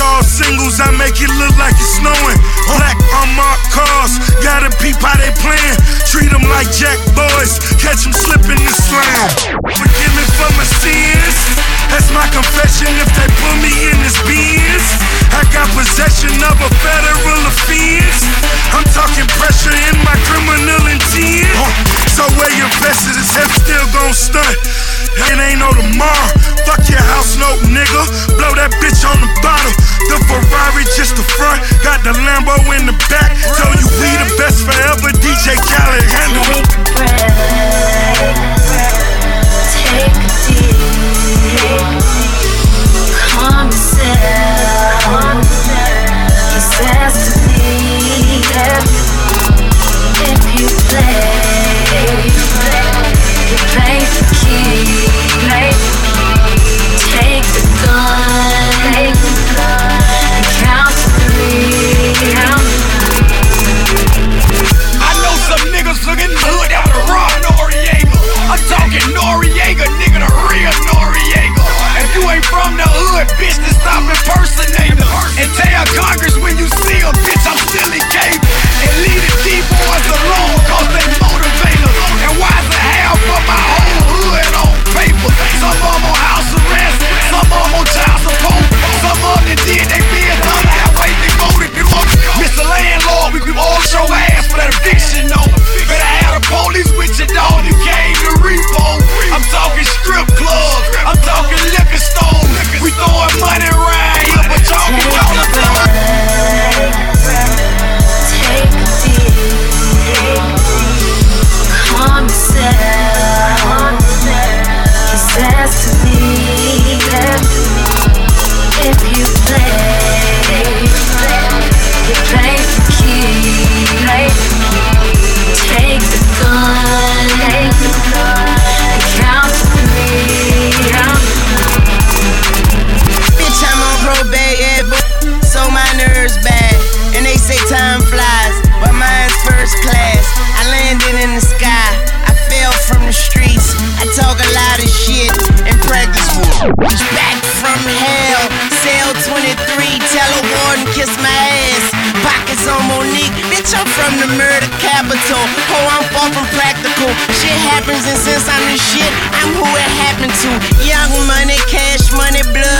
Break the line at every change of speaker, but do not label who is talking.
all singles, I make it look like it's snowing. Black unmarked cars, gotta peep how they playing. Treat them like jack boys, catch them slipping the slam. Forgive me for my sins, that's my confession. If they put me in this Benz, I got possession of a talking
strip clubs, I'm talking liquor stores. We throwing money right, but y'all
bitch, I'm from the murder capital. Oh, I'm far from practical. Shit happens, and since I'm the shit, I'm who it happened to. Young money, cash money, blood.